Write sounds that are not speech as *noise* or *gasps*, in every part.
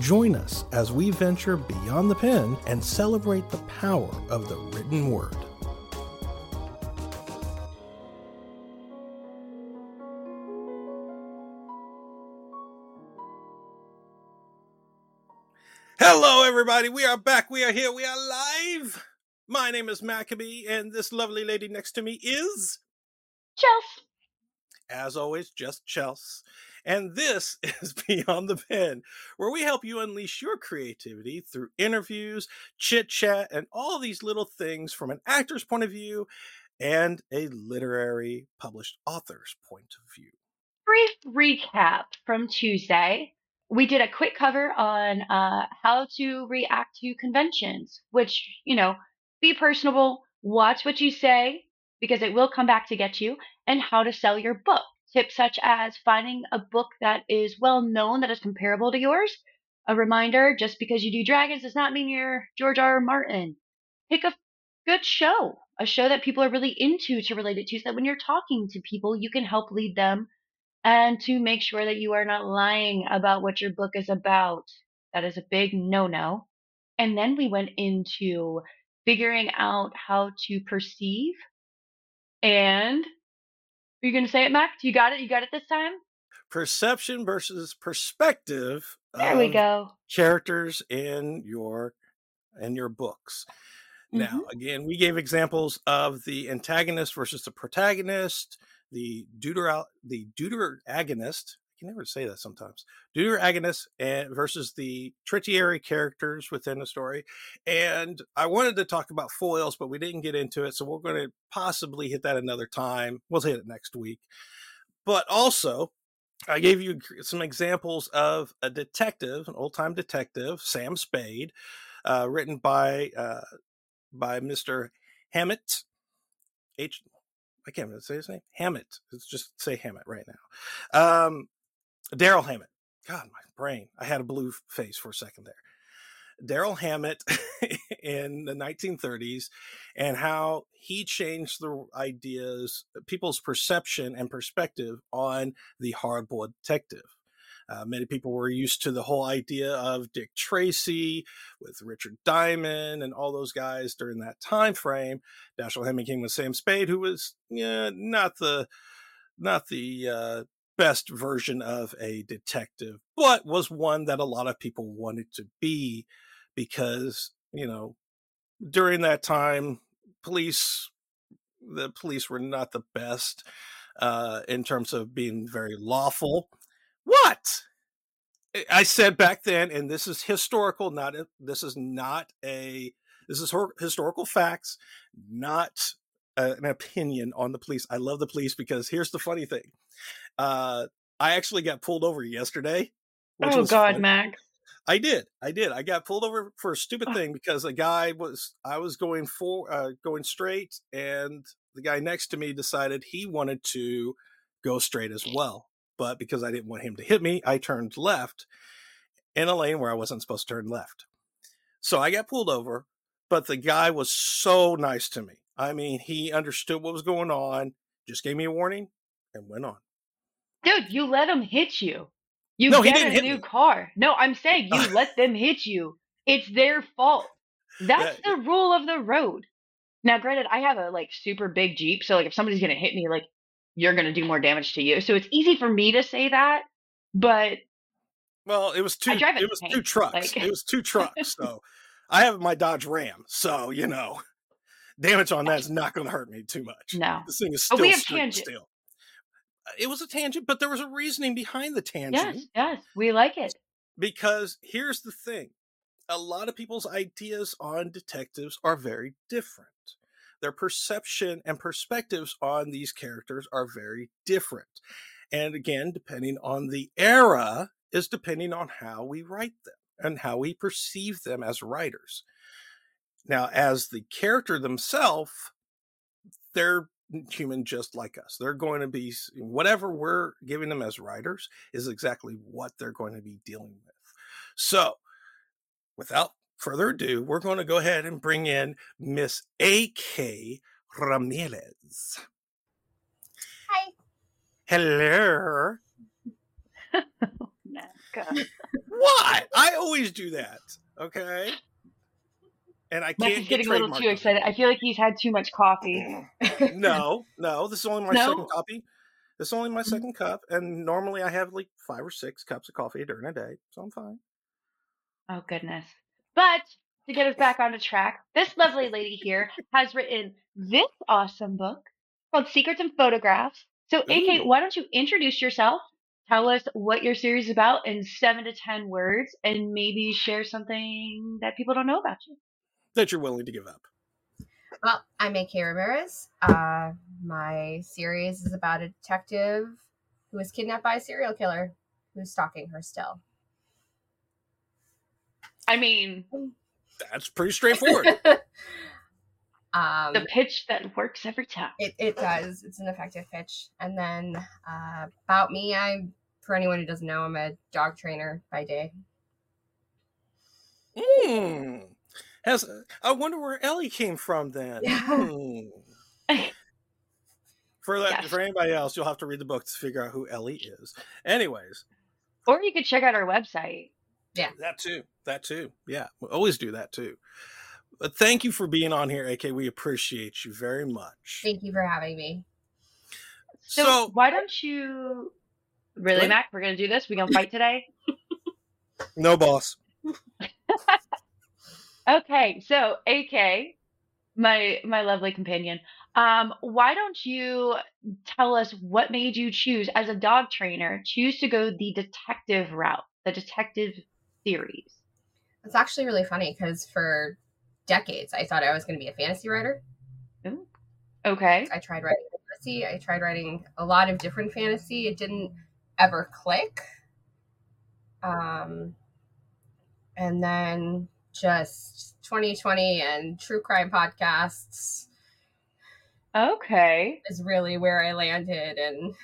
join us as we venture beyond the pen and celebrate the power of the written word. Hello, everybody. We are back. We are here. We are live. My name is Maccabee, and this lovely lady next to me is Chelse. As always, just Chelse. And this *laughs* is Beyond the Pen, where we help you unleash your creativity through interviews, chit chat, and all these little things from an actor's point of view and a literary published author's point of view. Brief recap from Tuesday. We did a quick cover on uh, how to react to conventions, which, you know, be personable, watch what you say because it will come back to get you, and how to sell your book. Tips such as finding a book that is well known that is comparable to yours. A reminder just because you do dragons does not mean you're George R. R. Martin. Pick a good show, a show that people are really into to relate it to, so that when you're talking to people, you can help lead them and to make sure that you are not lying about what your book is about. That is a big no no. And then we went into figuring out how to perceive and are you going to say it mac? You got it? You got it this time? Perception versus perspective there we go. characters in your in your books. Mm-hmm. now again we gave examples of the antagonist versus the protagonist the deuter the deuter agonist can never say that sometimes. Deuteragonist and versus the tertiary characters within the story. And I wanted to talk about foils, but we didn't get into it. So we're going to possibly hit that another time. We'll hit it next week. But also, I gave you some examples of a detective, an old time detective, Sam Spade, uh, written by uh, by Mr. Hammett. H I can't even say his name. Hammett. Let's just say Hammett right now. Um, Darrell Hammett. God, my brain. I had a blue face for a second there. Daryl Hammett *laughs* in the 1930s and how he changed the ideas, people's perception and perspective on the hardboiled detective. Uh, many people were used to the whole idea of Dick Tracy with Richard Diamond and all those guys during that time frame. Dashiell Hammett came with Sam Spade, who was yeah, not the not the uh, best version of a detective, but was one that a lot of people wanted to be because, you know, during that time, police, the police were not the best uh, in terms of being very lawful. What? I said back then, and this is historical, not a, this is not a this is historical facts, not an opinion on the police. I love the police because here's the funny thing. Uh, I actually got pulled over yesterday. Oh God, fun. Mac. I did. I did. I got pulled over for a stupid thing because a guy was I was going for uh, going straight, and the guy next to me decided he wanted to go straight as well. But because I didn't want him to hit me, I turned left in a lane where I wasn't supposed to turn left. So I got pulled over, but the guy was so nice to me. I mean, he understood what was going on, just gave me a warning, and went on. Dude, you let them hit you. You no, get a new me. car. No, I'm saying you *laughs* let them hit you. It's their fault. That's the rule of the road. Now, granted, I have a like super big Jeep, so like if somebody's gonna hit me, like you're gonna do more damage to you. So it's easy for me to say that, but well, it was two. It was two trucks. Like... it was two *laughs* trucks. So I have my Dodge Ram, so you know, *laughs* damage on that's not going to hurt me too much. No, this thing is still we have tangent. still. It was a tangent, but there was a reasoning behind the tangent. Yes, yes, we like it. Because here's the thing a lot of people's ideas on detectives are very different. Their perception and perspectives on these characters are very different. And again, depending on the era, is depending on how we write them and how we perceive them as writers. Now, as the character themselves, they're human just like us. They're going to be whatever we're giving them as writers is exactly what they're going to be dealing with. So, without further ado, we're going to go ahead and bring in Miss A.K. Ramirez. Hi. Hello. *laughs* what? I always do that. Okay. And I can't. He's getting a little too excited. I feel like he's had too much coffee. *clears throat* no, no. This is only my no? second copy. This is only my mm-hmm. second cup, and normally I have like five or six cups of coffee during a day, so I'm fine. Oh goodness! But to get us *laughs* back on the track, this lovely lady here has written this awesome book called Secrets and Photographs. So. AK, why don't you introduce yourself tell us what your series is about in seven to ten words and maybe share something that people don't know about you that you're willing to give up well i'm ak ramirez uh, my series is about a detective who was kidnapped by a serial killer who's stalking her still i mean that's pretty straightforward *laughs* Um, the pitch that works every time. It, it does. It's an effective pitch. And then uh, about me, I, for anyone who doesn't know, I'm a dog trainer by day. Hmm. Has I wonder where Ellie came from then. Yeah. *laughs* Hmm. for that, yes. for anybody else, you'll have to read the book to figure out who Ellie is. Anyways, or you could check out our website. Yeah, that too. That too. Yeah, we always do that too. But thank you for being on here, AK. We appreciate you very much. Thank you for having me. So, so why don't you really, what? Mac? We're gonna do this. We gonna fight today? no, boss. *laughs* okay, so AK, my my lovely companion. Um, why don't you tell us what made you choose as a dog trainer choose to go the detective route, the detective series? It's actually really funny because for decades. I thought I was going to be a fantasy writer. Ooh. Okay. I tried writing fantasy. I tried writing a lot of different fantasy. It didn't ever click. Um, and then just 2020 and true crime podcasts. Okay. Is really where I landed, and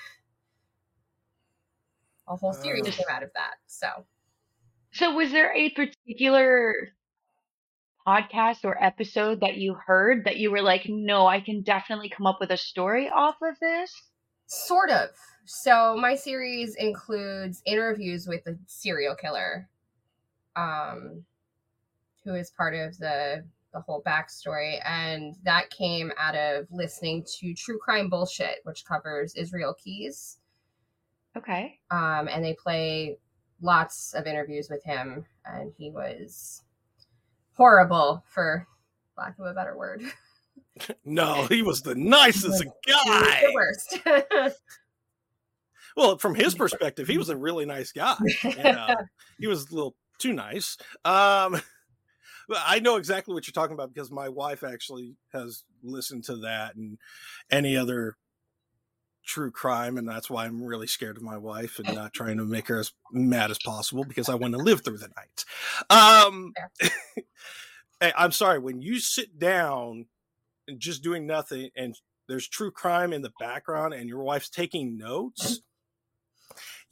a whole series uh. came out of that. So. So, was there a particular podcast or episode that you heard that you were like, no, I can definitely come up with a story off of this? Sort of. So my series includes interviews with the serial killer, um, who is part of the the whole backstory, and that came out of listening to True Crime Bullshit, which covers Israel Keyes. Okay. Um, and they play lots of interviews with him, and he was horrible for lack of a better word. *laughs* no, he was the nicest guy. the worst. *laughs* well, from his perspective, he was a really nice guy. And, uh, *laughs* he was a little too nice. Um, but I know exactly what you're talking about because my wife actually has listened to that and any other true crime and that's why i'm really scared of my wife and not trying to make her as mad as possible because i want to live through the night. Um hey, *laughs* i'm sorry when you sit down and just doing nothing and there's true crime in the background and your wife's taking notes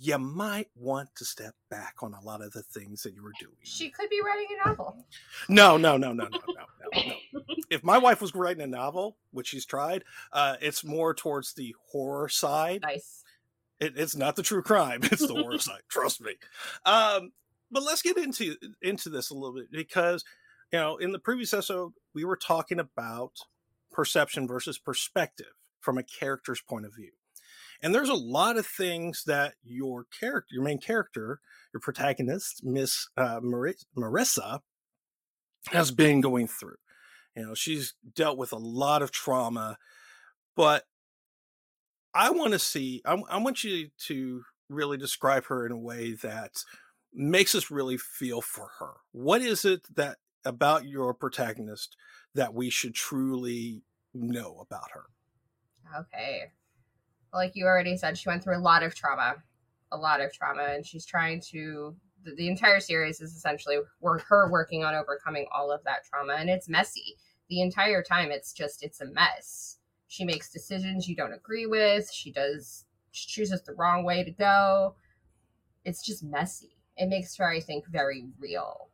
you might want to step back on a lot of the things that you were doing. She could be writing a novel. No, no, no, no, no, no, no, no. *laughs* if my wife was writing a novel, which she's tried, uh, it's more towards the horror side. Nice. It, it's not the true crime; *laughs* it's the horror side. Trust me. Um, but let's get into into this a little bit because you know, in the previous episode, we were talking about perception versus perspective from a character's point of view. And there's a lot of things that your character, your main character, your protagonist, Miss uh, Marissa, has been going through. You know, she's dealt with a lot of trauma, but I want to see, I, I want you to really describe her in a way that makes us really feel for her. What is it that about your protagonist that we should truly know about her? Okay. Like you already said, she went through a lot of trauma, a lot of trauma, and she's trying to. The, the entire series is essentially her working on overcoming all of that trauma, and it's messy. The entire time, it's just it's a mess. She makes decisions you don't agree with. She does she chooses the wrong way to go. It's just messy. It makes her, I think, very real.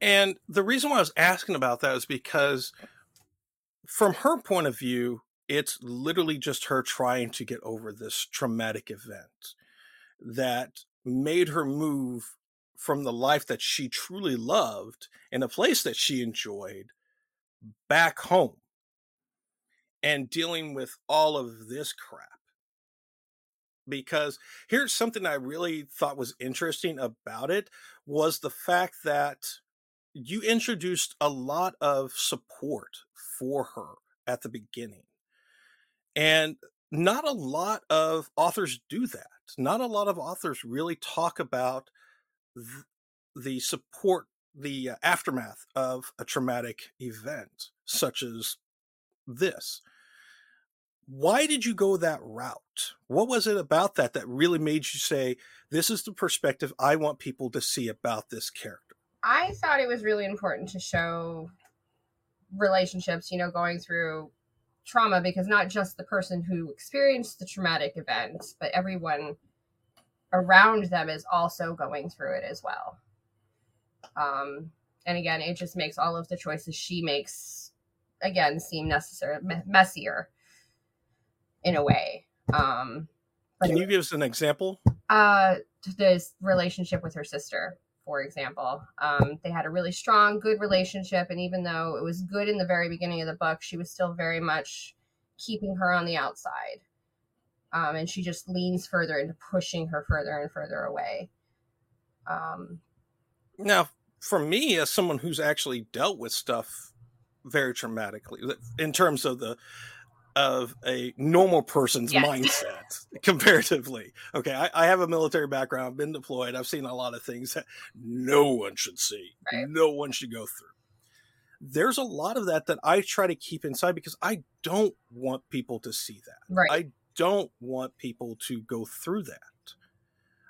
And the reason why I was asking about that is because, from her point of view, it's literally just her trying to get over this traumatic event that made her move from the life that she truly loved in a place that she enjoyed back home and dealing with all of this crap because here's something I really thought was interesting about it was the fact that you introduced a lot of support for her at the beginning. And not a lot of authors do that. Not a lot of authors really talk about th- the support, the uh, aftermath of a traumatic event, such as this why did you go that route? What was it about that that really made you say, this is the perspective I want people to see about this character? I thought it was really important to show relationships, you know, going through trauma because not just the person who experienced the traumatic event, but everyone around them is also going through it as well. Um, and again, it just makes all of the choices she makes again seem necessary messier in a way. Um, Can you give us an example? Uh, this relationship with her sister, for example. Um, they had a really strong, good relationship, and even though it was good in the very beginning of the book, she was still very much keeping her on the outside. Um, and she just leans further into pushing her further and further away. Um, now, for me, as someone who's actually dealt with stuff very traumatically, in terms of the of a normal person's yes. mindset *laughs* comparatively. Okay, I, I, have a military background, I've been deployed, I've seen a lot of things that no one should see, right. no one should go through. There's a lot of that that I try to keep inside because I don't want people to see that. Right. I don't want people to go through that.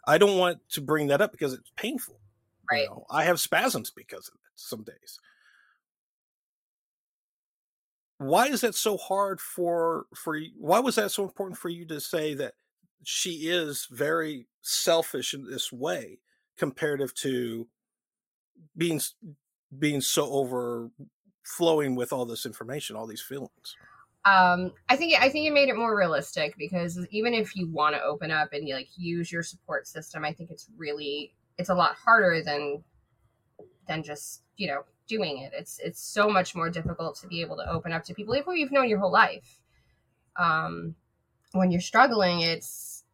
I don't want to bring that up because it's painful. Right. You know, I have spasms because of it some days why is that so hard for for? Why was that so important for you to say that she is very selfish in this way, comparative to being being so overflowing with all this information, all these feelings? Um, I think I think it made it more realistic because even if you want to open up and you, like use your support system, I think it's really it's a lot harder than than just you know doing it. It's it's so much more difficult to be able to open up to people who you've known your whole life. Um, when you're struggling, it's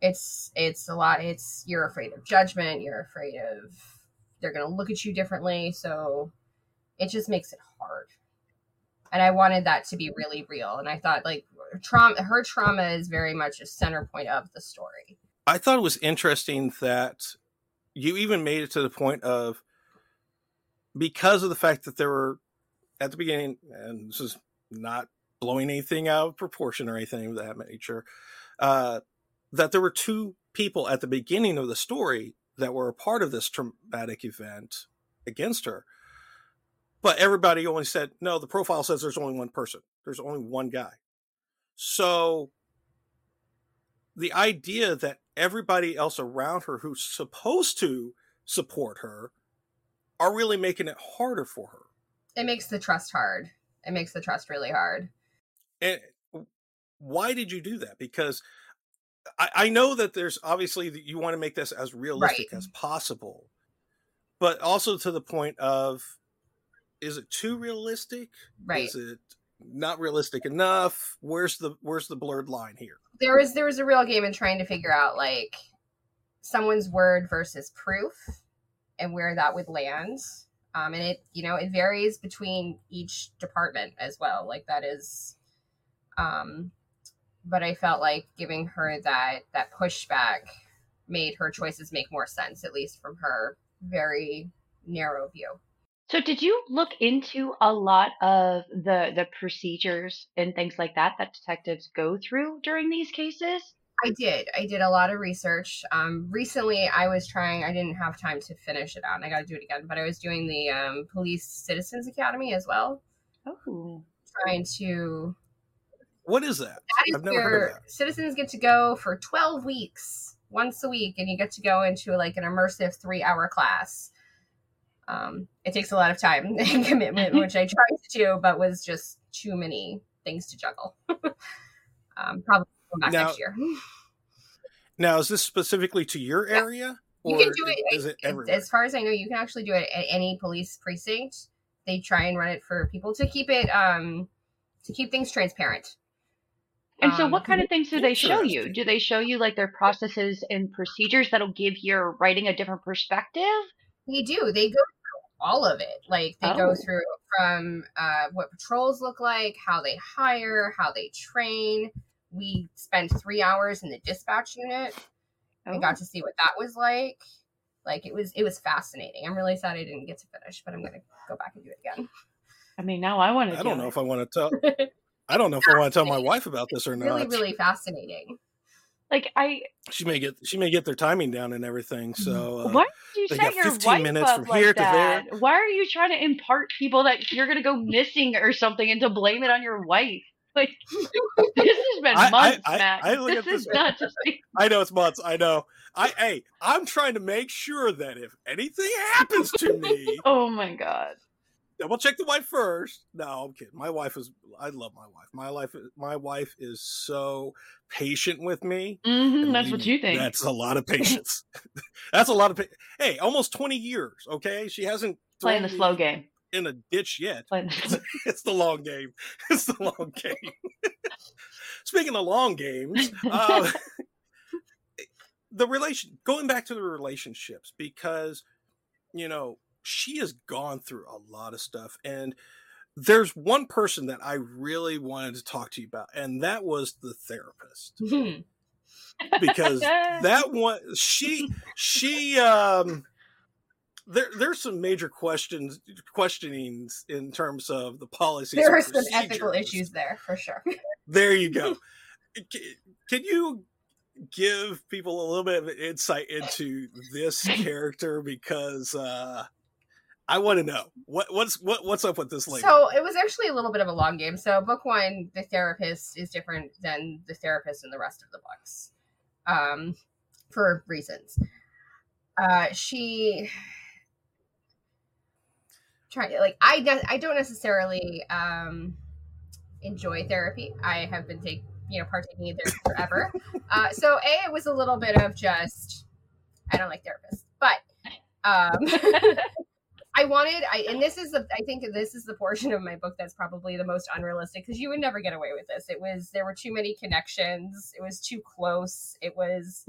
it's it's a lot. It's you're afraid of judgment. You're afraid of they're going to look at you differently. So it just makes it hard. And I wanted that to be really real. And I thought like trauma, her trauma is very much a center point of the story. I thought it was interesting that you even made it to the point of because of the fact that there were at the beginning, and this is not blowing anything out of proportion or anything of that nature, uh, that there were two people at the beginning of the story that were a part of this traumatic event against her. But everybody only said, no, the profile says there's only one person, there's only one guy. So the idea that everybody else around her who's supposed to support her are really making it harder for her. It makes the trust hard. It makes the trust really hard. And why did you do that? Because I, I know that there's obviously that you want to make this as realistic right. as possible. but also to the point of is it too realistic? Right. Is it not realistic enough? Where's the where's the blurred line here? There was there was a real game in trying to figure out like someone's word versus proof and where that would land. Um, and it you know it varies between each department as well. Like that is, um, but I felt like giving her that that pushback made her choices make more sense, at least from her very narrow view. So did you look into a lot of the the procedures and things like that that detectives go through during these cases? I did. I did a lot of research. Um, recently, I was trying. I didn't have time to finish it out, and I got to do it again. But I was doing the um, Police Citizens Academy as well, Oh. trying to. What is that? That is I've never heard of where citizens get to go for twelve weeks, once a week, and you get to go into like an immersive three-hour class. Um, it takes a lot of time *laughs* and commitment, *laughs* which I tried to do, but was just too many things to juggle. *laughs* um, probably go back Now- next year. *gasps* Now, is this specifically to your Yeah. area? You can do it is it everywhere? as far as I know. You can actually do it at any police precinct. They try and run it for people to keep it um to keep things transparent. And so Um, what kind of things do they show you? Do they show you like their processes and procedures that'll give your writing a different perspective? They do. They go through all of it. Like they Oh. go through from uh, what patrols look like, how they hire, how they train. We spent three hours in the dispatch unit. I Oh. got to see what that was like. Like it was, it was fascinating. I'm really sad I didn't get to finish, but I'm gonna go back and do it again. I mean, now I want to *laughs* I don't know if I want to tell. I don't know if I want to tell my wife about this or really, not. really really fascinating. Like I, She may get she may get their timing down and everything. So uh, why did you they set your 15 wife minutes up from like here to that? Why are you trying to impart people that you're gonna go missing or something and to blame it on your wife? Like *laughs* this has been I- I- months, I- Matt. I look this at this- is not just *laughs* I know it's months. I know. I hey, I'm trying to make sure that if anything happens to me, *laughs* Oh my god. double check the wife first. No, I'm kidding. My wife is. I love my wife. My life. My wife is so patient with me. hmm that's what you think. That's a lot of patience. that's a lot of. Pa- hey, almost 20 years. Okay, she hasn't Playing the slow me game. In a ditch yet. *laughs* It's the long game. *laughs* It's the long *laughs* game. Speaking of long games, uh, the relation going back to the relationships because you know she has gone through a lot of stuff and there's one person that I really wanted to talk to you about and that was the therapist because that one she she um there there's some major questions questionings in terms of the policies there are some ethical issues there for sure. *laughs* there you go can you give people a little bit of insight into this character because uh i want to know what what's what, what's up with this lady So it was actually a little bit of a long game. So book one, the therapist is different than the therapist in the rest of the books, um, for reasons. Uh, she try like I I don't necessarily um, enjoy therapy. I have been take you know partaking in therapy forever. *laughs* uh, so a it was a little bit of just I don't like therapists, but um, *laughs* I wanted I and this is the I think this is the portion of my book that's probably the most unrealistic because you would never get away with this. It was there were too many connections. It was too close. It was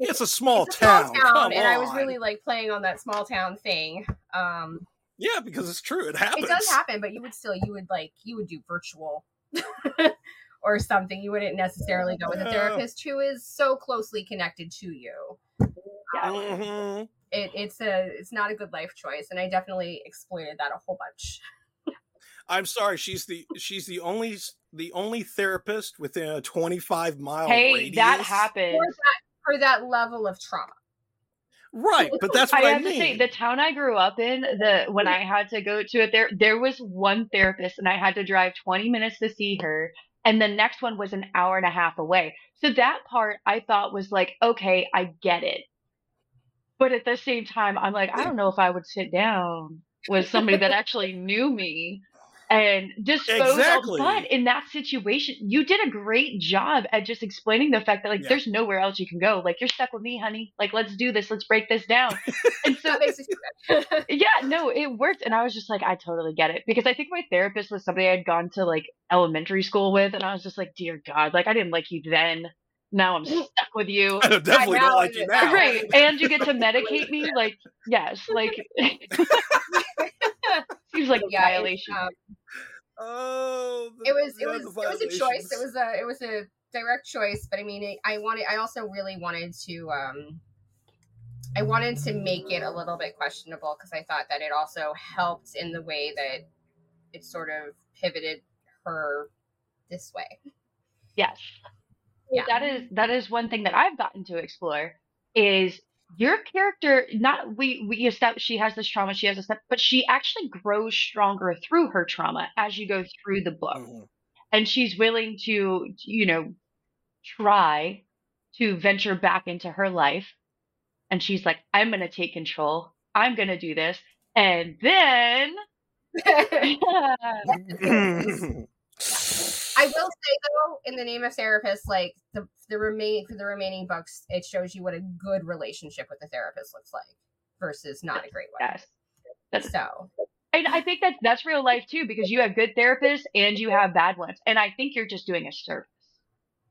it's a small it's a small town, and I was really like playing on that small town thing. Um, yeah because it's true it happens it does happen, but you would still you would like you would do virtual *laughs* or something. You wouldn't necessarily go with a therapist who is so closely connected to you. Mhm. It, it's a it's not a good life choice, and I definitely exploited that a whole bunch. i'm sorry she's the she's the only the only therapist within a 25 mile hey, radius that happens. for that level of trauma. Right but that's what I i, have mean to say, the town I grew up in, the when mm-hmm. I had to go to it, there there was one therapist, and I had to drive 20 minutes to see her, and the next one was an hour and a half away. So that part I thought was like, okay, I get it. But at the same time, I'm like, I don't know if I would sit down with somebody that actually knew me. And dispose Exactly. of. But in that situation, you did a great job at just explaining the fact that like Yeah. there's nowhere else you can go. Like you're stuck with me, honey. Like let's do this. Let's break this down. *laughs* and so That makes me feel *laughs* good. yeah, no, it worked. And I was just like, I totally get it. Because I think my therapist was somebody I'd gone to like elementary school with. And I was just like, dear God, like I didn't like you then. Now I'm *laughs* stuck with you. I definitely now don't like you now. Right. And you get to medicate me. Like, yes. Like, seems like a yeah, it's, violation. um, Oh, it was it was it was a choice. It was a it was a direct choice. But I mean, it, I wanted. I also really wanted to. um I wanted to make it a little bit questionable because I thought that it also helped in the way that it sort of pivoted her this way. Yes. Yeah. That is that is one thing that I've gotten to explore is your character not we we established she has this trauma she has this but she actually grows stronger through her trauma as you go through the book. Mhm. and she's willing to you know try to venture back into her life. And she's like i'm going to take control. I'm going to do this. And then *laughs* *laughs* *laughs* I will say though, in the name of therapist, like the the remain for the remaining books, it shows you what a good relationship with the therapist looks like versus not a great one. yes that's So And I think that that's real life too, because you have good therapists and you have bad ones. And I think you're just doing a service.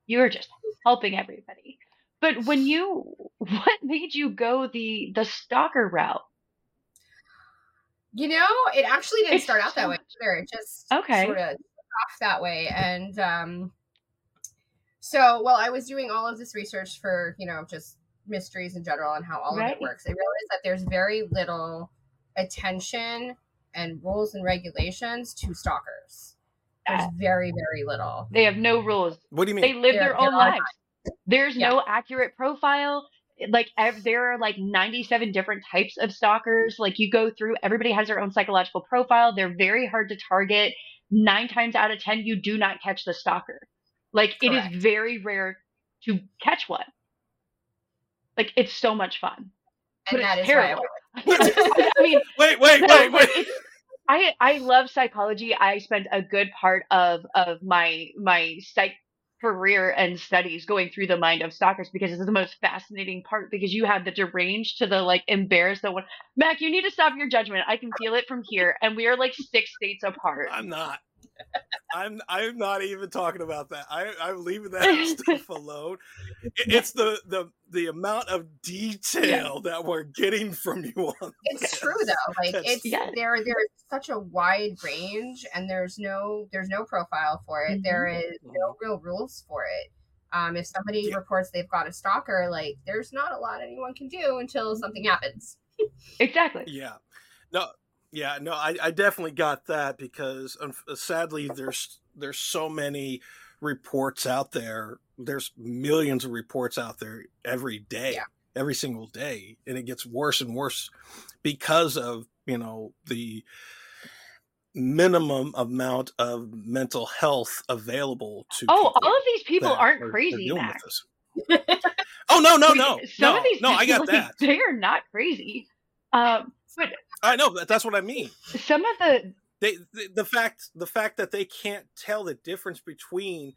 You're just helping everybody. But when you, what made you go the the stalker route? you know, it actually didn't It's start out that way either. It just Okay. sort of off that way. And um so well, I was doing all of this research for, you know, just mysteries in general and how all of it works. I realized that there's very little attention and rules and regulations to stalkers. There's Uh, very, very little. They have no rules. what do you They mean? live They're- their own they're on lives. There's Yeah. no accurate profile. Like ev- there are like 97 different types of stalkers. Like you go through, everybody has their own psychological profile. They're very hard to target. Nine times out of 10, you do not catch the stalker. Like it Correct. is very rare to catch one. Like it's so much fun. But And that it's is I terrible. *laughs* I mean, *laughs* Wait, wait, no, wait, wait. it's, I I love psychology. I spent a good part of of my my psych career and studies going through the mind of stalkers because it's the most fascinating part because you have the deranged to the like embarrassed the one Mac, you need to stop your judgment. I can feel it from here. And we are like six states apart. I'm not. I'm I'm not even talking about that. I I'm leaving that *laughs* stuff alone. It- It's the the the amount of detail that we're getting from you on. *laughs* it's this. true though like That's- it's Yeah. there there's such a wide range and there's no there's no profile for it There is no real rules for it um if somebody Yeah. reports they've got a stalker like there's not a lot anyone can do until something happens *laughs* Exactly. Yeah. No. Yeah. No. I, I definitely got that because um, sadly there's there's so many reports out there. There's millions of reports out there every day, Yeah. every single day, and it gets worse and worse because of you know the minimum amount of mental health available to. Oh, people all of these people aren't are- are crazy, this. Oh no no *laughs* no Some no of these no! I got that. They are not crazy. Um, but I know that. That's what I mean. some of the they the, the fact the fact that they can't tell the difference between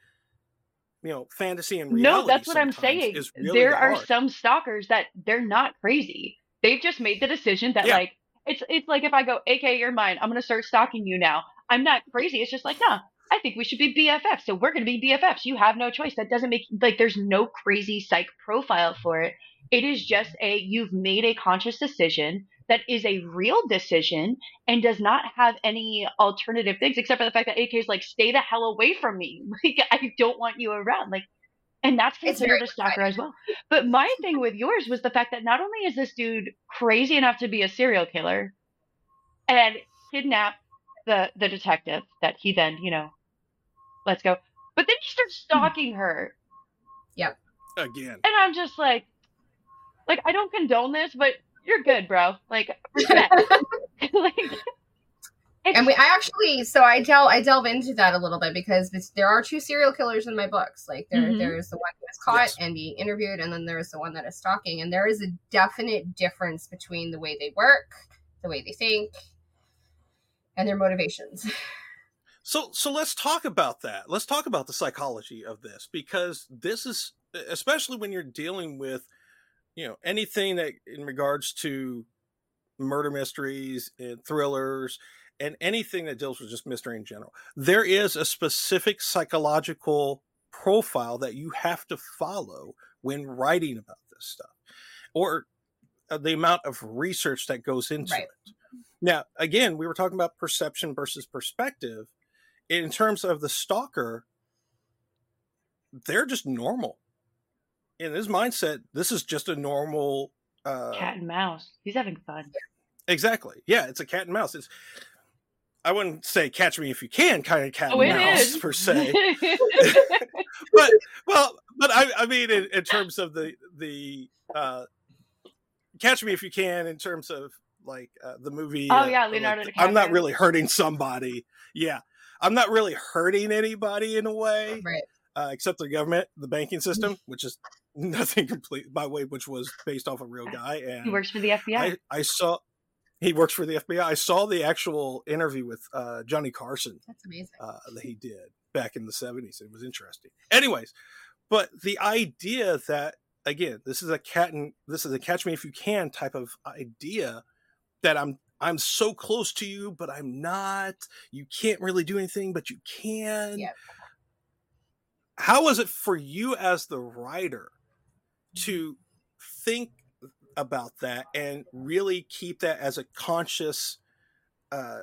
you know fantasy and reality No, that's what I'm saying. really there are hard. some stalkers that they're not crazy. They've just made the decision that Yeah. like it's it's like if I go, AK, you're mine. I'm gonna start stalking you now. I'm not crazy. It's just like, nah, I think we should be BFFs. So we're gonna be BFFs. You have no choice. That doesn't make like there's no crazy psych profile for it. It is just a you've made a conscious decision that is a real decision and does not have any alternative things except for the fact that AK is like, stay the hell away from me. *laughs* Like I don't want you around. Like and that's considered a stalker as well. But my *laughs* thing with yours was the fact that not only is this dude crazy enough to be a serial killer and kidnap the the detective that he then, you know, lets go, but then he starts stalking her. Yep. Again And I'm just like like I don't condone this, but you're good, bro. Like *laughs* respect. *laughs* like and we i actually so i delve i delve into that a little bit because it's, there are two serial killers in my books like there Mhm. there's the one who is caught Yes. and being interviewed and then there's the one that is stalking and there is a definite difference between the way they work the way they think and their motivations So so let's talk about that. Let's talk about the psychology of this because this is especially when you're dealing with you know anything that in regards to murder mysteries and thrillers and anything that deals with just mystery in general. There is a specific psychological profile that you have to follow when writing about this stuff or uh, the amount of research that goes into right. it. Now, again, we were talking about perception versus perspective. In terms of the stalker, they're just normal. In his mindset, this is just a normal uh, cat and mouse. He's having fun. Exactly. Yeah, it's a cat and mouse. It's I wouldn't say catch me if you can kind of cat oh, and mouse is. per *laughs* se. *laughs* but well, but I, I mean in, in, terms of the the uh, catch me if you can in terms of like uh, the movie. Oh uh, yeah, Leonardo like, I'm not really hurting somebody. Yeah, I'm not really hurting anybody in a way, right? Uh, except the government, the banking system, which is nothing *laughs* complete by way, which was based off a real guy. And he works for the FBI. I, I saw he works for the FBI. I saw the actual interview with uh, Johnny Carson. That's amazing. Uh, that he did back in the 70s. It was interesting. Anyways, but the idea that again, this is a cat and this is a catch me if you can type of idea that I'm I'm so close to you, but I'm not. You can't really do anything, but you can. Yep. How was it for you as the writer to think about that and really keep that as a conscious uh,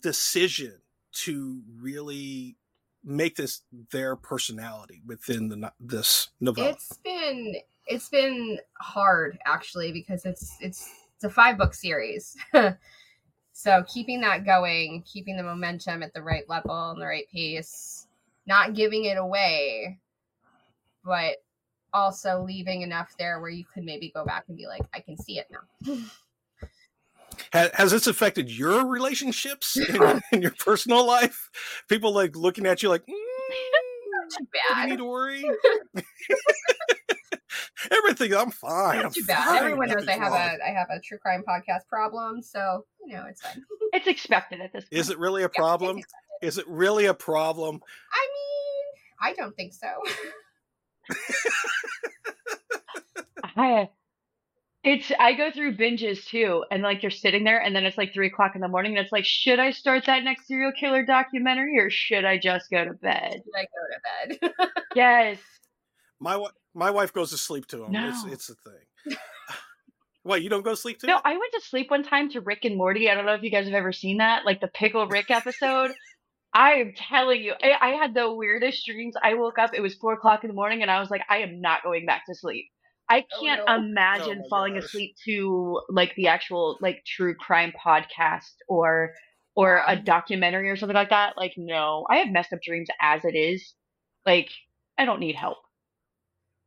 decision to really make this their personality within the this novella. It's been it's been hard actually because it's it's it's a five book series. *laughs* so keeping that going, keeping the momentum at the right level and the right pace, not giving it away, but also leaving enough there where you could maybe go back and be like, I can see it now. Has, this affected your relationships in, *laughs* in, your personal life? People like looking at you like, mm, not too bad. You need to worry. *laughs* *laughs* Everything, I'm fine. Not too bad. Fine. Everyone knows I have wrong. a I have a true crime podcast problem, so you know it's fine. it's expected at this point. Is it really a problem? Yeah, Is it really a problem? I mean, I don't think so. I it's I go through binges too, and like you're sitting there, and then it's like three o'clock in the morning, and it's like, should I start that next serial killer documentary, or should I just go to bed? Should I go to bed? *laughs* yes. My my wife goes to sleep to him. No. It's it's a thing. *laughs* What you don't go to sleep to? No, I went to sleep one time to Rick and Morty. I don't know if you guys have ever seen that, like the Pickle Rick episode. I am telling you, I, I, had the weirdest dreams. I woke up, it was four o'clock in the morning, and I was like, I am not going back to sleep. I oh, can't oh, no. imagine oh, falling gosh. asleep to like the actual like true crime podcast or or a documentary or something like that. Like, no, I have messed up dreams as it is. Like, I don't need help.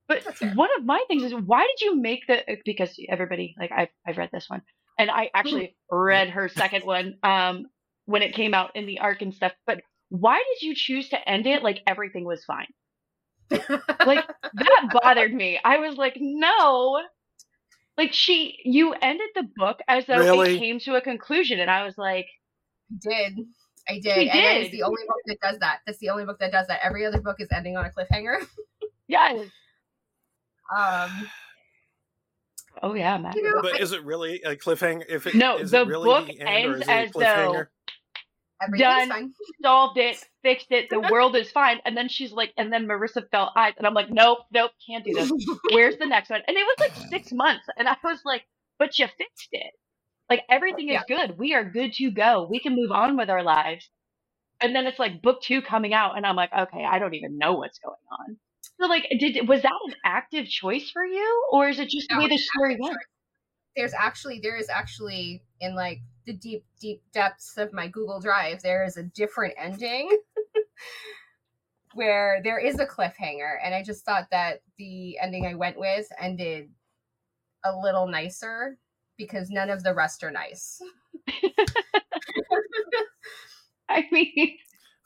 But one of my things is why did you make the because everybody like I've I've read this one and I actually read her second one. Um, when it came out in the arc and stuff. But why did you choose to end it like everything was fine? like that *laughs* bothered me. I was like, no. Like she you ended the book as though really? it came to a conclusion and I was like did. I did. and did. it's the only book that does that. That's the only book that does that. Every other book is ending on a cliffhanger. *laughs* yes. *laughs* Um Oh yeah, Matt. You know, but I, is it really a cliffhanger? If it, no, the really book the ends as though done, fine. solved it, fixed it, the world is fine. And then she's like, and then Marissa fell eyes, and I'm like, nope, nope, can't do this. *laughs* Where's the next one? And it was like six months, and I was like, but you fixed it. Like everything is yeah. good. We are good to go. We can move on with our lives. And then it's like book two coming out, and I'm like, okay, I don't even know what's going on. So like, did was that an active choice for you, or is it just no, the way the story went? There's actually there is actually in like the deep, deep depths of my Google Drive, there is a different ending *laughs* where there is a cliffhanger. And I just thought that the ending I went with ended a little nicer because none of the rest are nice. *laughs* I mean,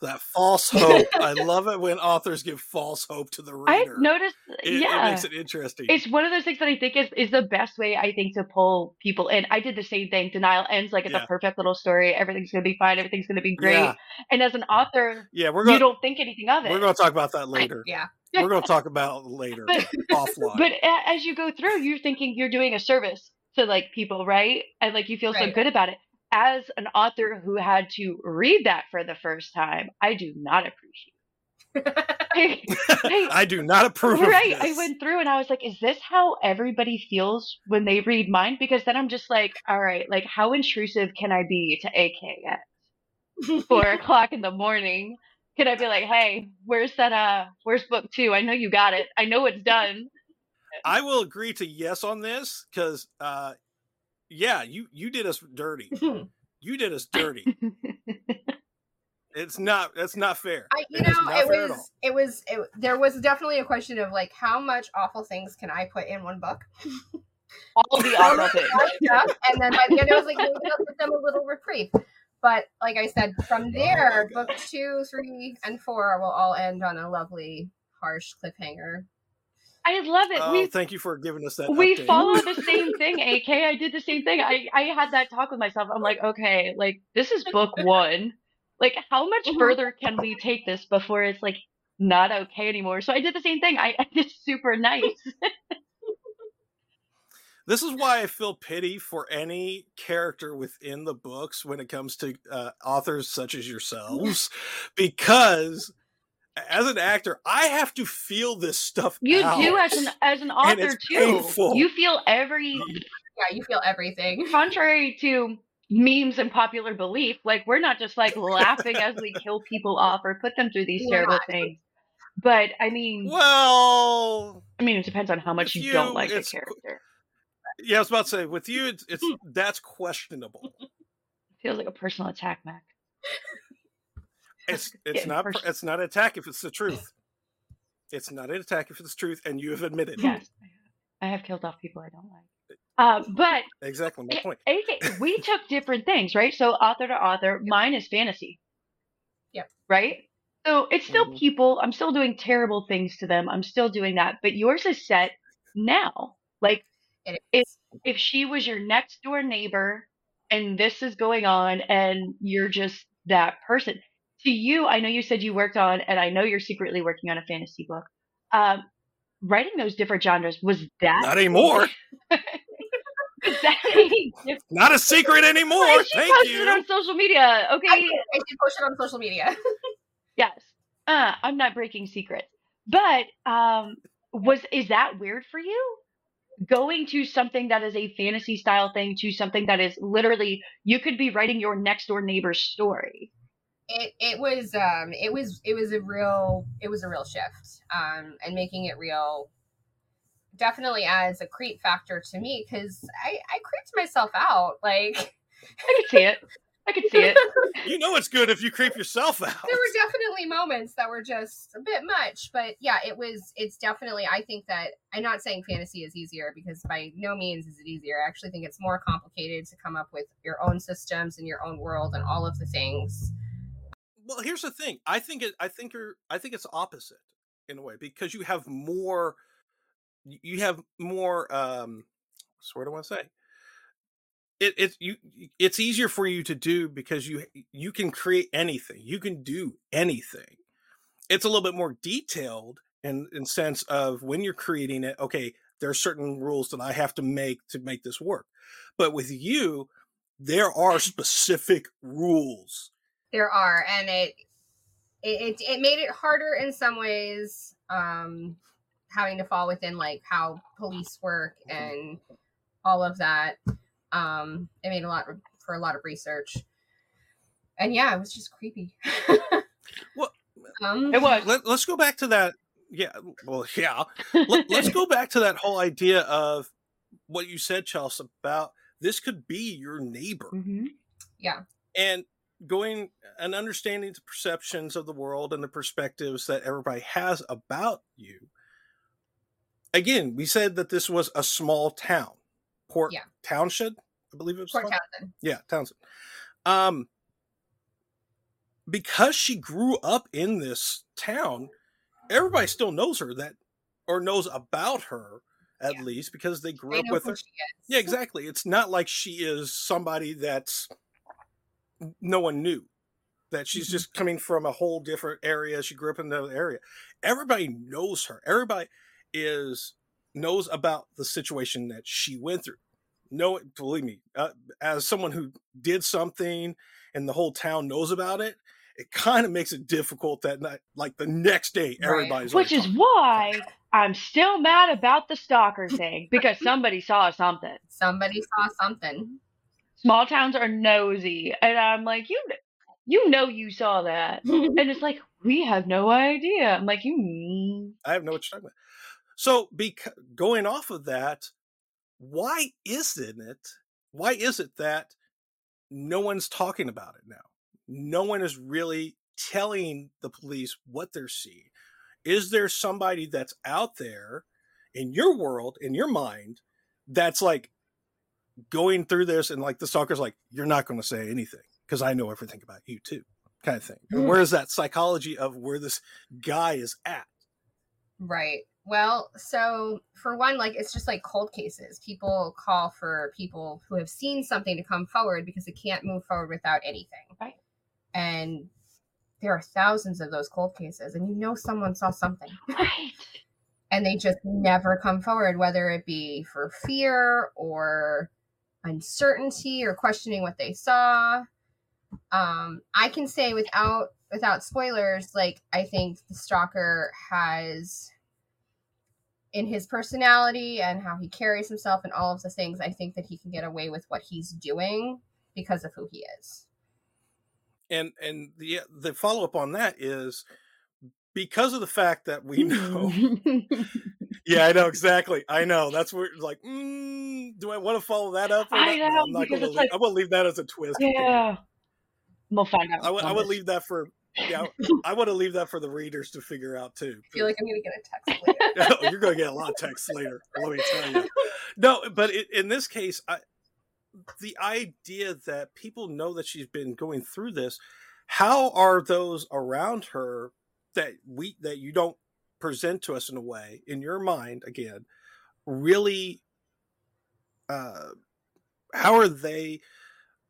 that false hope. I love it when authors give false hope to the *laughs* I reader. noticed, It, yeah. it makes it interesting. It's one of those things that I think is, is the best way I think to pull people in. I did the same thing. Denial ends like it's Yeah. a perfect little story. Everything's gonna be fine. Everything's gonna be great. Yeah. And as an author, yeah, we're you don't think anything of it. We're going to talk about that later. Yeah. We're going *laughs* to talk about it later But- offline. But as you go through, you're thinking you're doing a service to like people, right? And like you feel so good about it. As an author who had to read that for the first time, I do not appreciate. I- *laughs* I do not approve. right. I went through and I was like, is this how everybody feels when they read mine? Because then I'm just like, all right, like how intrusive can I be to AK at four *laughs* o'clock in the morning? Can I be like, hey, where's that? Uh, where's book two? I know you got it. I know it's done. I will agree to yes on this because, uh, yeah, you you did us dirty. *laughs* You did us dirty. *laughs* It's not. That's not fair. I, you It is know, it fair at was, it was, it, there was definitely a question of like, how much awful things can I put in one book? All the *laughs* awful things. Yeah, and then by the end, I was like, maybe I'll give them a little reprieve. But like I said, from oh there, my book two, three, and four will all end on a lovely, harsh cliffhanger. I love it. Oh, we thank you for giving us that. we update. follow the *laughs* same thing, AK. I did the same thing. I, I had that talk with myself. I'm like, okay, like this is book one. Like, how much Mhm. further can we take this before it's like not okay anymore? So I did the same thing. I, *laughs* I did super nice. *laughs* This is why I feel pity for any character within the books when it comes to uh, authors such as yourselves, because as an actor, I have to feel this stuff. You out. do as an as an author too. painful. You feel every Yeah, you feel everything. *laughs* contrary to memes and popular belief. Like we're not just like laughing as we kill people off or put them through these We're terrible not. things. But I mean, Well, I mean, it depends on how much With you, don't like the character. yeah, I was about to say with you, it's, it's hmm. that's questionable. *laughs* feels like a personal attack, Mac. It's *laughs* it's not per- personal. it's not an attack if it's the truth. It's not an attack if it's the truth, and you have admitted. it. Yes, I have. Killed off people I don't like. Uh, but Exactly my point. AK, we took different things, right? So author to author, mine is fantasy. Yep. Right? So it's still Mhm. people. I'm still doing terrible things to them. I'm still doing that. But yours is set now. Like It It- is. if she was your next door neighbor and this is going on and you're just that person. To you, I know you said you worked on, and I know you're secretly working on a fantasy book. Um, writing those different genres was that Not anymore. *laughs* was that? Not a secret anymore. Right, she Thank posted it you. on social media. Okay. I did, I did post it on social media. *laughs* Yes. Uh, I'm not breaking secrets. But um was is that weird for you? Going to something that is a fantasy style thing to something that is literally you could be writing your next door neighbor's story. It it was um it was it was a real it was a real shift um and making it real definitely adds a creep factor to me because i i creeped myself out like *laughs* I could see it. I could see it. *laughs* You know it's good if you creep yourself out. there were definitely moments that were just a bit much but yeah it was it's definitely i think that i'm not saying fantasy is easier because by no means is it easier i actually think it's more complicated to come up with your own systems and your own world and all of the things well here's the thing i think it i think you're i think it's opposite in a way because you have more you have more um what do i want to say? It, it's you it's easier for you to do because you you can create anything you can do anything. It's a little bit more detailed in in sense of when you're creating it okay there are certain rules that i have to make to make this work. But with you there are specific rules there are and it it, it it made it harder in some ways um having to fall within like how police work and all of that. Um it made a lot for a lot of research. And yeah it was just creepy. *laughs* Well, um It was. Let, let's go back to that yeah well yeah. Let, let's go back to that whole idea of what you said Chelse about this could be your neighbor. Mhm. and going and understanding the perceptions of the world and the perspectives that everybody has about you again we said that this was a small town port Yeah. township i believe it was Port called? Townsend. yeah townsend um because she grew up in this town, everybody still knows her that or knows about her at Yeah. least because they grew They up with her. Yeah, exactly. It's not like she is somebody that's no one knew. That she's Mhm. just coming from a whole different area. She grew up in another area. Everybody knows her. Everybody is knows about the situation that she went through. No, believe me, uh, as someone who did something and the whole town knows about it, it kind of makes it difficult that night. Like the next day, Right. everybody's Which is talking. why I'm still mad about the stalker thing because somebody saw something. Somebody saw something. Small towns are nosy, and I'm like, you, you know, you saw that, and it's *laughs* like we have no idea. I'm like, you. I have no what you're talking about. So, bec- going off of that, why isn't it? Why is it that no one's talking about it now? No one is really telling the police what they're seeing. Is there somebody that's out there in your world, in your mind, that's like going through this and like the stalker's like, you're not going to say anything because I know everything about you too, kind of thing. And mm. where's that psychology of where this guy is at? Right. Well, so for one, like it's just like cold cases. People call for people who have seen something to come forward because it can't move forward without anything. Right. And there are thousands of those cold cases, and you know someone saw something, Right. and they just never come forward, whether it be for fear or uncertainty or questioning what they saw. Um, I can say without without spoilers, like I think the stalker has in his personality and how he carries himself and all of the things, I think that he can get away with what he's doing because of who he is. and and the the follow up on that is because of the fact that we *laughs* know *laughs* yeah i know exactly i know that's where like mm, do i want to follow that up or I not? No, know, i'm not gonna leave, like- i'm gonna leave that as a twist yeah. We'll find out. i would i would leave that for yeah *laughs* i want to leave that for the readers to figure out too I feel like I'm gonna get a text later. *laughs* *laughs* you're gonna get a lot of texts later let me tell you no but it, in this case i the idea that people know that she's been going through this how are those around her that we that you don't present to us in a way in your mind again really uh how are they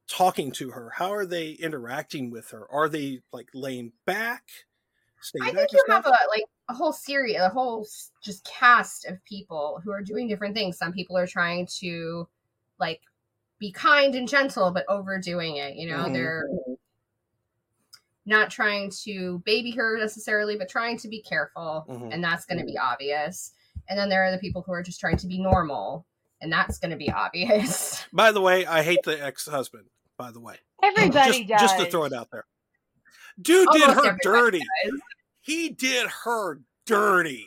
talking to her how are they interacting with her are they like laying back staying I back think you have a like a whole series, a whole just cast of people who are doing different things. Some people are trying to like be kind and gentle, but overdoing it. You know, Mhm. they're not trying to baby her necessarily, but trying to be careful, Mhm. and that's going to be obvious. And then there are the people who are just trying to be normal, and that's going to be obvious. *laughs* by the way i hate the ex-husband by the way Everybody just, does. just to throw it out there dude did her dirty does. he did her dirty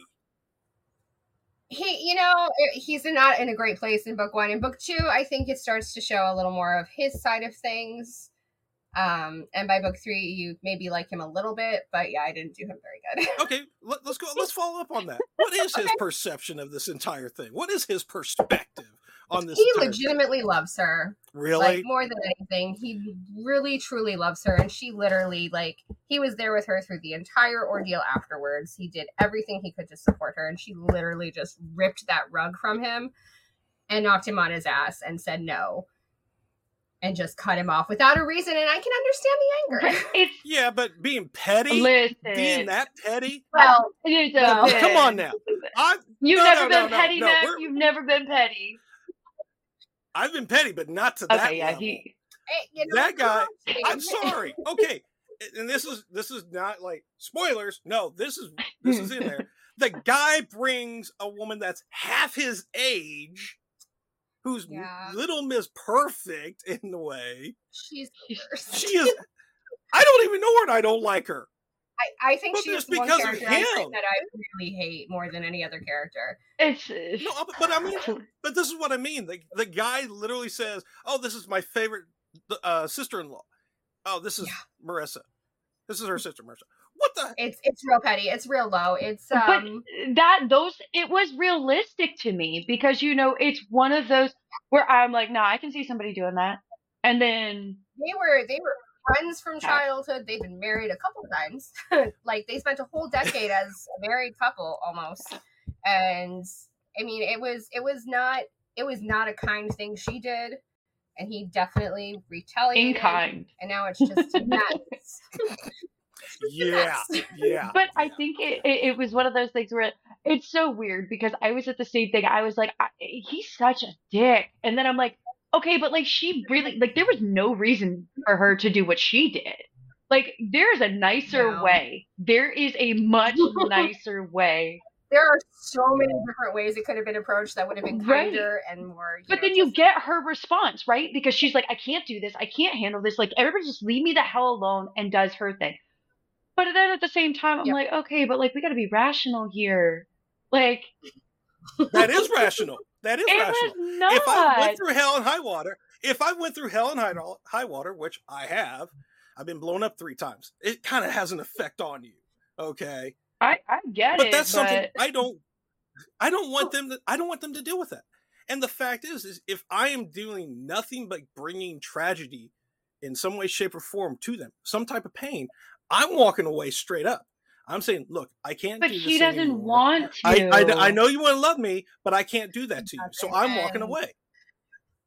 he you know he's not in a great place in book one in book two i think it starts to show a little more of his side of things um and by book three you maybe like him a little bit but yeah i didn't do him very good. *laughs* Okay let, us go let's follow up on that. What is his perception of this entire thing? What is his perspective on this he entire thing? legitimately loves her. Really? like more than anything he really truly loves her and she literally like he was there with her through the entire ordeal afterwards. He did everything he could to support her and she literally just ripped that rug from him and knocked him on his ass and said no and just cut him off without a reason and i can understand the anger *laughs* It's yeah but being petty listen. being that petty well it's well, a come on now *laughs* I, You've No, never no, been no, no, petty, no, Mac. You've never been petty. i've been petty but not to that Okay, yeah, level. he. you know, that guy I'm i'm sorry okay and this is this is not like spoilers no this is this is in there *laughs* the guy brings a woman that's half his age who's Yeah. little miss perfect in the way she's the worst. she is i don't even know her and i don't like her I, I think But she's just the one because of character I him. that I really hate more than any other character. It's. no but- but i mean *laughs* but this is what i mean the, the guy literally says oh this is my favorite uh, sister-in-law oh this is marissa this is her sister marissa what the It's it's real petty. It's real low. It's but um that those it was realistic to me because you know it's one of those where I'm like, nah, I can see somebody doing that, and then they were they were friends from childhood. They've been married a couple times. *laughs* like they spent a whole decade as a married couple almost. And I mean, it was it was not it was not a kind thing she did. And he definitely retaliated. In kind. And now it's just *laughs* nuts. *laughs* *laughs* yeah, *laughs* yeah. But I think it, it, it was one of those things where it's so weird because I was at the same thing. I was like, I, he's such a dick. And then I'm like, okay, but like she really, like there was no reason for her to do what she did. Like there's a nicer No. way. There is a much *laughs* nicer way. there are so many different ways it could have been approached that would have been Right. kinder and more. But know, then you just- get her response, right? Because she's like, I can't do this. I can't handle this. Like, everybody just leave me the hell alone and does her thing. But then at the same time, I'm Yep. like, okay, but like, we got to be rational here. Like, that is rational. That is *laughs* it rational. not. If I went through hell and high water, if I went through hell and high, high water, which I have, I've been blown up three times. It kind of has an effect on you. Okay. I, I get but it. But that's something but- I don't I don't want them to I don't want them to deal with that. And the fact is is if I am doing nothing but bringing tragedy in some way shape or form to them, some type of pain, I'm walking away straight up. I'm saying, look, I can't But do this he doesn't anymore. want to. I, I I know you want to love me, but I can't do that to you. So I'm walking away.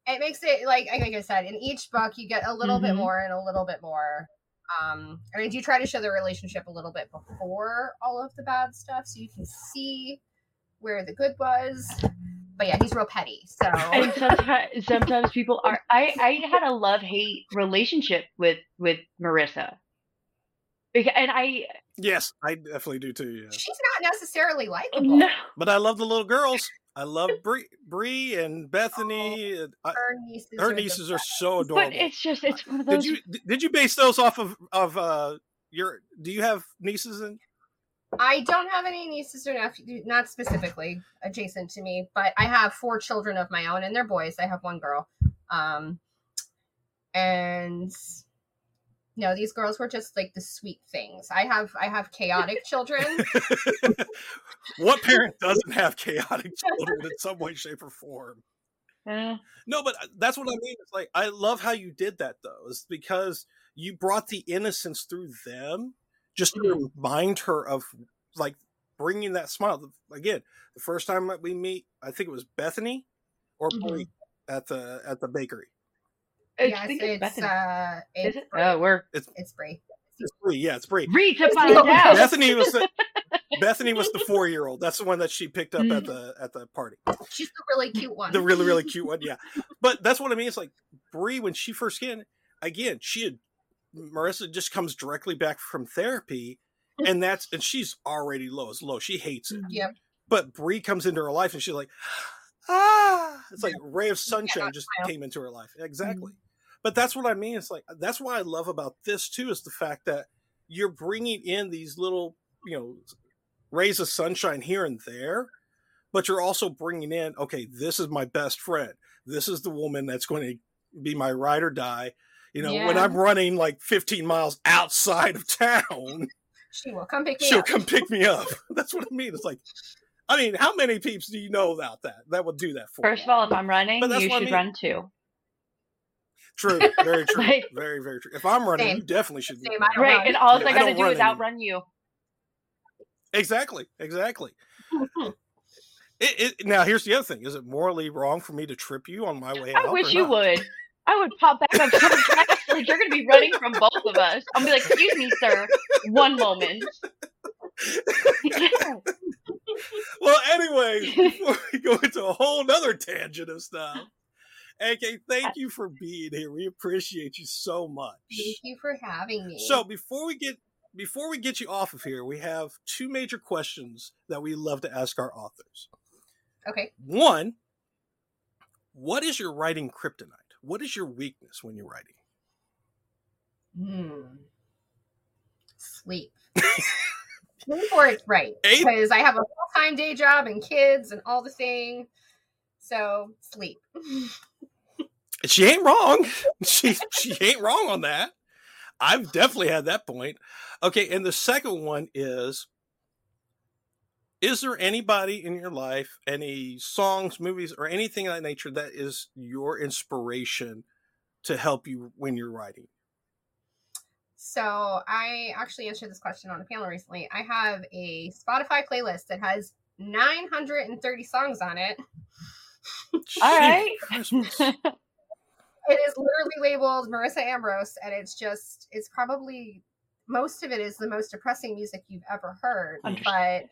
it makes it like like I said, in each book you get a little bit Mhm. more and a little bit more. Um, and I do try to show the relationship a little bit before all of the bad stuff, so you can see where the good was. But yeah, he's real petty. So and sometimes sometimes people are I I had a love hate relationship with with Marissa. Beca- And I Yes, I definitely do too. Yeah. she's not necessarily likable. no But I love the little girls. I love Bree, Bree and Bethany. and I, Her nieces, her are nieces are best. so adorable. but it's just it's one of Did those you did you base those off of of uh your? Do you have nieces and? I don't have any nieces or nephews, not specifically adjacent to me, but I have four children of my own, and they're boys. I have one girl. Um, and no, these girls were just like the sweet things. I have I have chaotic *laughs* children. what parent doesn't *laughs* have chaotic children in some way, shape, or form? Eh, No, but uh, that's what I mean. It's like I love how you did that though. It's because you brought the innocence through them, just to Mhm. remind her of like bringing that smile. Again, the first time that we meet, I think it was Bethany or Mhm. At the at the bakery. I yes, think it's, it's uh, it's it? Oh, we're It's Brie. It's Brie, yeah, it's Brie. read to It's find not out. Bethany was the *laughs* Bethany was the four year old. That's the one that she picked up Mm. at the at the party. She's the really *laughs* cute one. The really really cute one, *laughs* yeah. But that's what I mean. It's like Brie when she first came. in, Again, she had Marissa just comes directly back from therapy, and that's and she's already low as low. She hates it. Yep. But Brie comes into her life and she's like, ah, it's like a ray of sunshine not just came into her life. Exactly. But that's what I mean. It's like that's why I love about this too is the fact that you're bringing in these little, you know, rays of sunshine here and there, but you're also bringing in, okay, this is my best friend. This is the woman that's going to be my ride or die. You know, when I'm running like 15 miles outside of town, She will come pick me up. she'll up. come pick me up. *laughs* That's what I mean. It's like, I mean, how many peeps do you know about that that would do that for? First you? of all, if I'm running, But that's you what I should mean. run too. True, very true, Like- very very true. If I'm running, Same. you definitely should. be Same, don't Right, run. and all Yeah, I gotta don't do is outrun you. Exactly, exactly. *laughs* It, it, now here's the other thing: is it morally wrong for me to trip you on my way out? I wish you not? would. I would pop back up like you're gonna be running from both of us. I'll be like, "Excuse me, sir, one moment." *laughs* Well, anyways, before we go into a whole nother tangent of stuff, AK, thank you for being here. We appreciate you so much. Thank you for having me. So before we get before we get you off of here, we have two major questions that we love to ask our authors. okay, One, what is your writing kryptonite? What is your weakness when you're writing? Hmm. sleep. *laughs* Sleep or it's right because I have a full time day job and kids and all the thing. So sleep. *laughs* She ain't wrong. *laughs* She she ain't wrong on that. I've definitely had that point. Okay, and the second one is is there anybody in your life, any songs, movies, or anything of that nature that is your inspiration to help you when you're writing? So I actually answered this question on a panel recently. I have a Spotify playlist that has 930 songs on it. All right. *laughs* it is literally labeled Marissa Ambrose, and it's just it's probably most of it is the most depressing music you've ever heard. But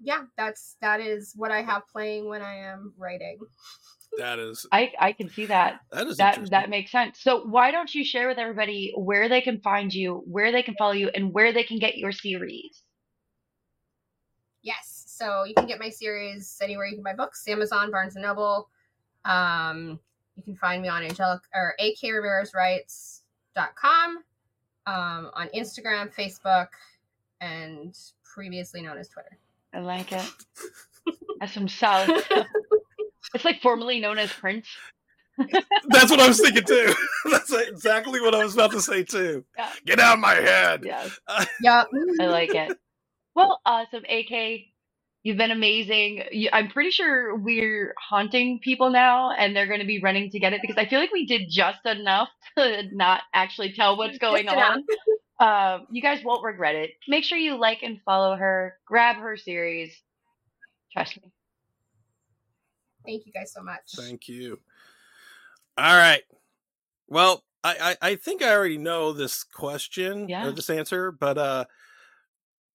yeah, that's that is what I have playing when I am writing. *laughs* That is I I can see that. that is That that makes sense. So why don't you share with everybody where they can find you, where they can follow you, and where they can get your series? Yes. So you can get my series anywhere you can buy books, Amazon, Barnes and Noble. Um, you can find me on Angelic or akramirezwrites.com, um, on Instagram, Facebook, and previously known as Twitter. I like it. That's some solid stuff. *laughs* It's like formerly known as Prince. *laughs* That's what I was thinking too. *laughs* That's exactly what I was about to say too. Yeah. Get out of my head. Yes. Yep. I like it. Well, awesome, AK. You've been amazing. You, I'm pretty sure we're haunting people now, and they're going to be running to get it because I feel like we did just enough *laughs* to not actually tell what's going Just on. *laughs* Um, you guys won't regret it. Make sure you like and follow her. Grab her series. Trust me. Thank you guys so much. Thank you. All right. Well, I, I, I think I already know this question Yeah. or this answer, but uh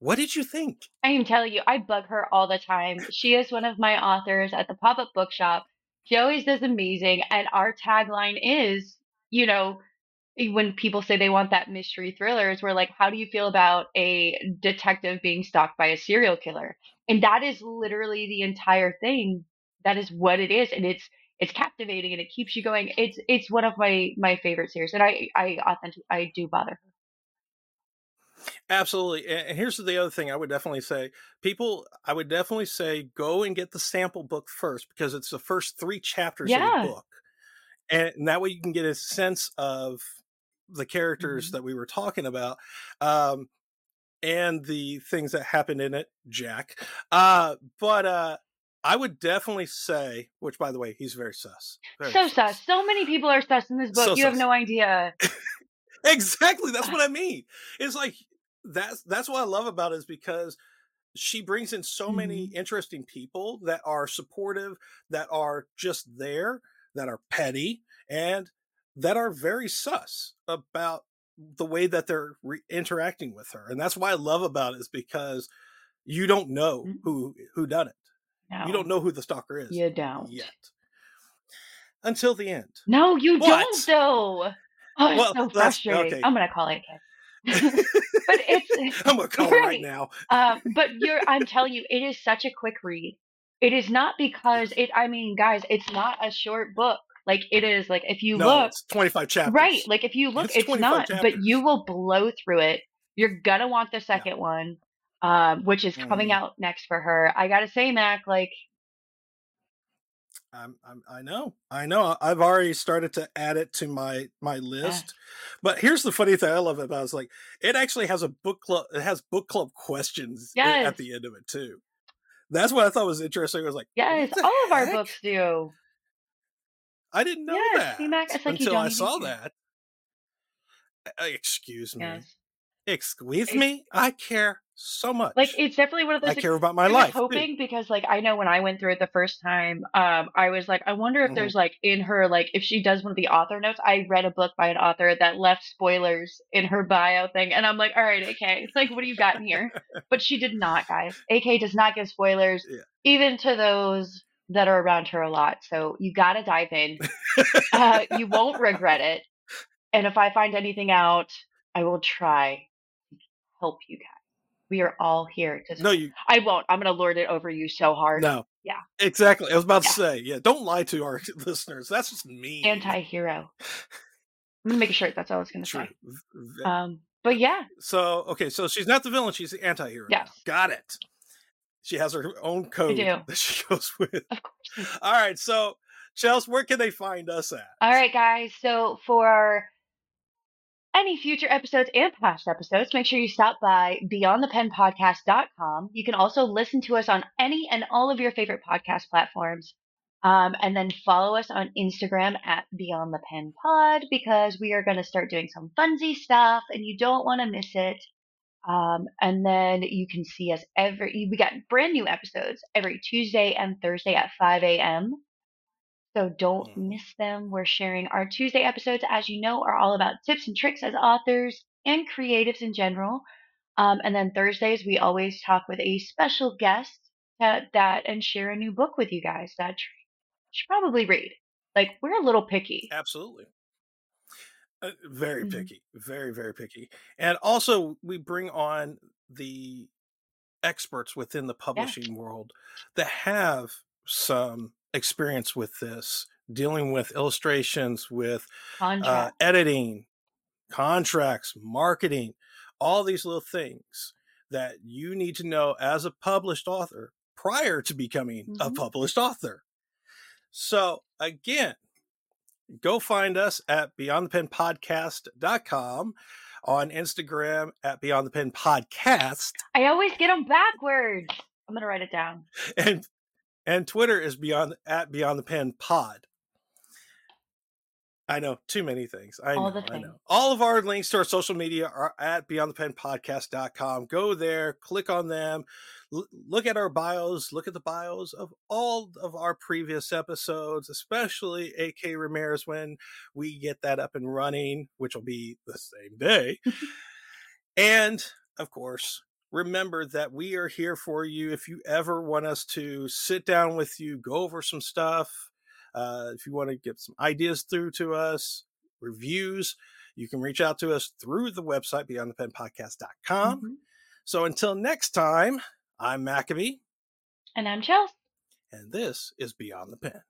what did you think? I can tell you, I bug her all the time. She is one of my authors at the pop up bookshop. She always does amazing. And our tagline is, you know, eh, when people say they want that mystery thrillers, we're like, how do you feel about a detective being stalked by a serial killer? And that is literally the entire thing. That is what it is. And it's, it's captivating and it keeps you going. It's, it's one of my, my favorite series. And I, I authentic, I do bother her. Absolutely. And here's the other thing I would definitely say. People, I would definitely say go and get the sample book first because it's the first three chapters Yeah. of the book. And, that way you can get a sense of the characters Mhm. that we were talking about. Um, and the things that happened in it, Jack. Uh, but uh, I would definitely say, which by the way, he's very sus. Very So sus. So many people are sus in this book. So you have no idea. *laughs* exactly that's what i mean it's like that's that's what i love about it is because she brings in so many interesting people that are supportive that are just there that are petty and that are very sus about the way that they're re- interacting with her and that's why i love about it is because you don't know Mhm. who who done it No, you don't know who the stalker is You don't. yet until the end No, you What? don't though. Oh, it's so frustrating. okay. I'm gonna call it. *laughs* *laughs* But it's *laughs* i'm gonna call right Right. now um, *laughs* but you're. I'm telling you, it is such a quick read. It is not because it. I mean, guys, it's not a short book. Like it is. Like if you no look it's 25 chapters right, like if you look, It's it's, 25 not. But you will blow through it. You're gonna want the second one, um, which is coming Mhm. out next for her. I gotta say, Mac, like I'm, I'm, I know, I know. I've already started to add it to my my list. But here's the funny thing I love about it is like it actually has a book club. It has book club questions Yes. at the end of it too. That's what I thought was interesting. I was like, yes, all of our books do. I didn't know Yes, that it's like until I saw that. Excuse me. Yes. Excuse me. I care so much. Like it's definitely one of those. I care about my I life. hoping because like I know when I went through it the first time, um, I was like, I wonder if Mhm. there's like in her like if she does one of the author notes. I read a book by an author that left spoilers in her bio thing, and I'm like, all right, AK, like what do you got in here? *laughs* but she did not, guys. AK does not give spoilers, Yeah. even to those that are around her a lot. So you gotta dive in. uh, you won't regret it. And if I find anything out, I will try help you guys. We are all here to no, you I won't. I'm gonna lord it over you so hard. no. Yeah. Exactly. I was about Yeah. to say, yeah. Don't lie to our *laughs* listeners. That's just mean. Anti-hero. *laughs* I'm gonna make a shirt. That's all I was gonna True. say. Um, but yeah, So okay, so she's not the villain; she's the anti-hero. now. Yes. got it. She has her own code that *laughs* she goes with. of course. All right, so Chelse, where can they find us at? All right, guys. So for any future episodes and past episodes, make sure you stop by beyondthepenpodcast.com. You can also listen to us on any and all of your favorite podcast platforms. Um, and then follow us on Instagram at Beyond the Pod because we are going to start doing some funsy stuff and you don't want to miss it. Um, and then you can see us every, we got brand new episodes every Tuesday and Thursday at 5 a.m. So don't Mm. miss them. We're sharing our Tuesday episodes, as you know, are all about tips and tricks as authors and creatives in general. Um, and then Thursdays, we always talk with a special guest that, that and share a new book with you guys that you should probably read. Like, we're a little picky. Absolutely. Uh, very Mhm. picky, very, very picky. And also, we bring on the experts within the publishing world that have some experience with this, dealing with illustrations, with uh, editing, contracts, marketing, all these little things that you need to know as a published author prior to becoming a Mhm. published author. So, again, go find us at beyondthepenpodcast.com on Instagram at Beyond the Pen Podcast I always get them backwards. I'm going to write it down. and and Twitter is beyond at Beyond the Pen Pod. I know too many things. I All know. the I know. All of our links to our social media are at beyondthepenpodcast.com. Go there, click on them, l- look at our bios, look at the bios of all of our previous episodes, especially AK Ramirez when we get that up and running, which will be the same day. *laughs* and of course, remember that we are here for you if you ever want us to sit down with you, go over some stuff. Uh, if you want to get some ideas through to us, reviews, you can reach out to us through the website beyondthepenpodcast.com. Mhm. So until next time, I'm Maccabee, And I'm Chelse. and this is Beyond the Pen.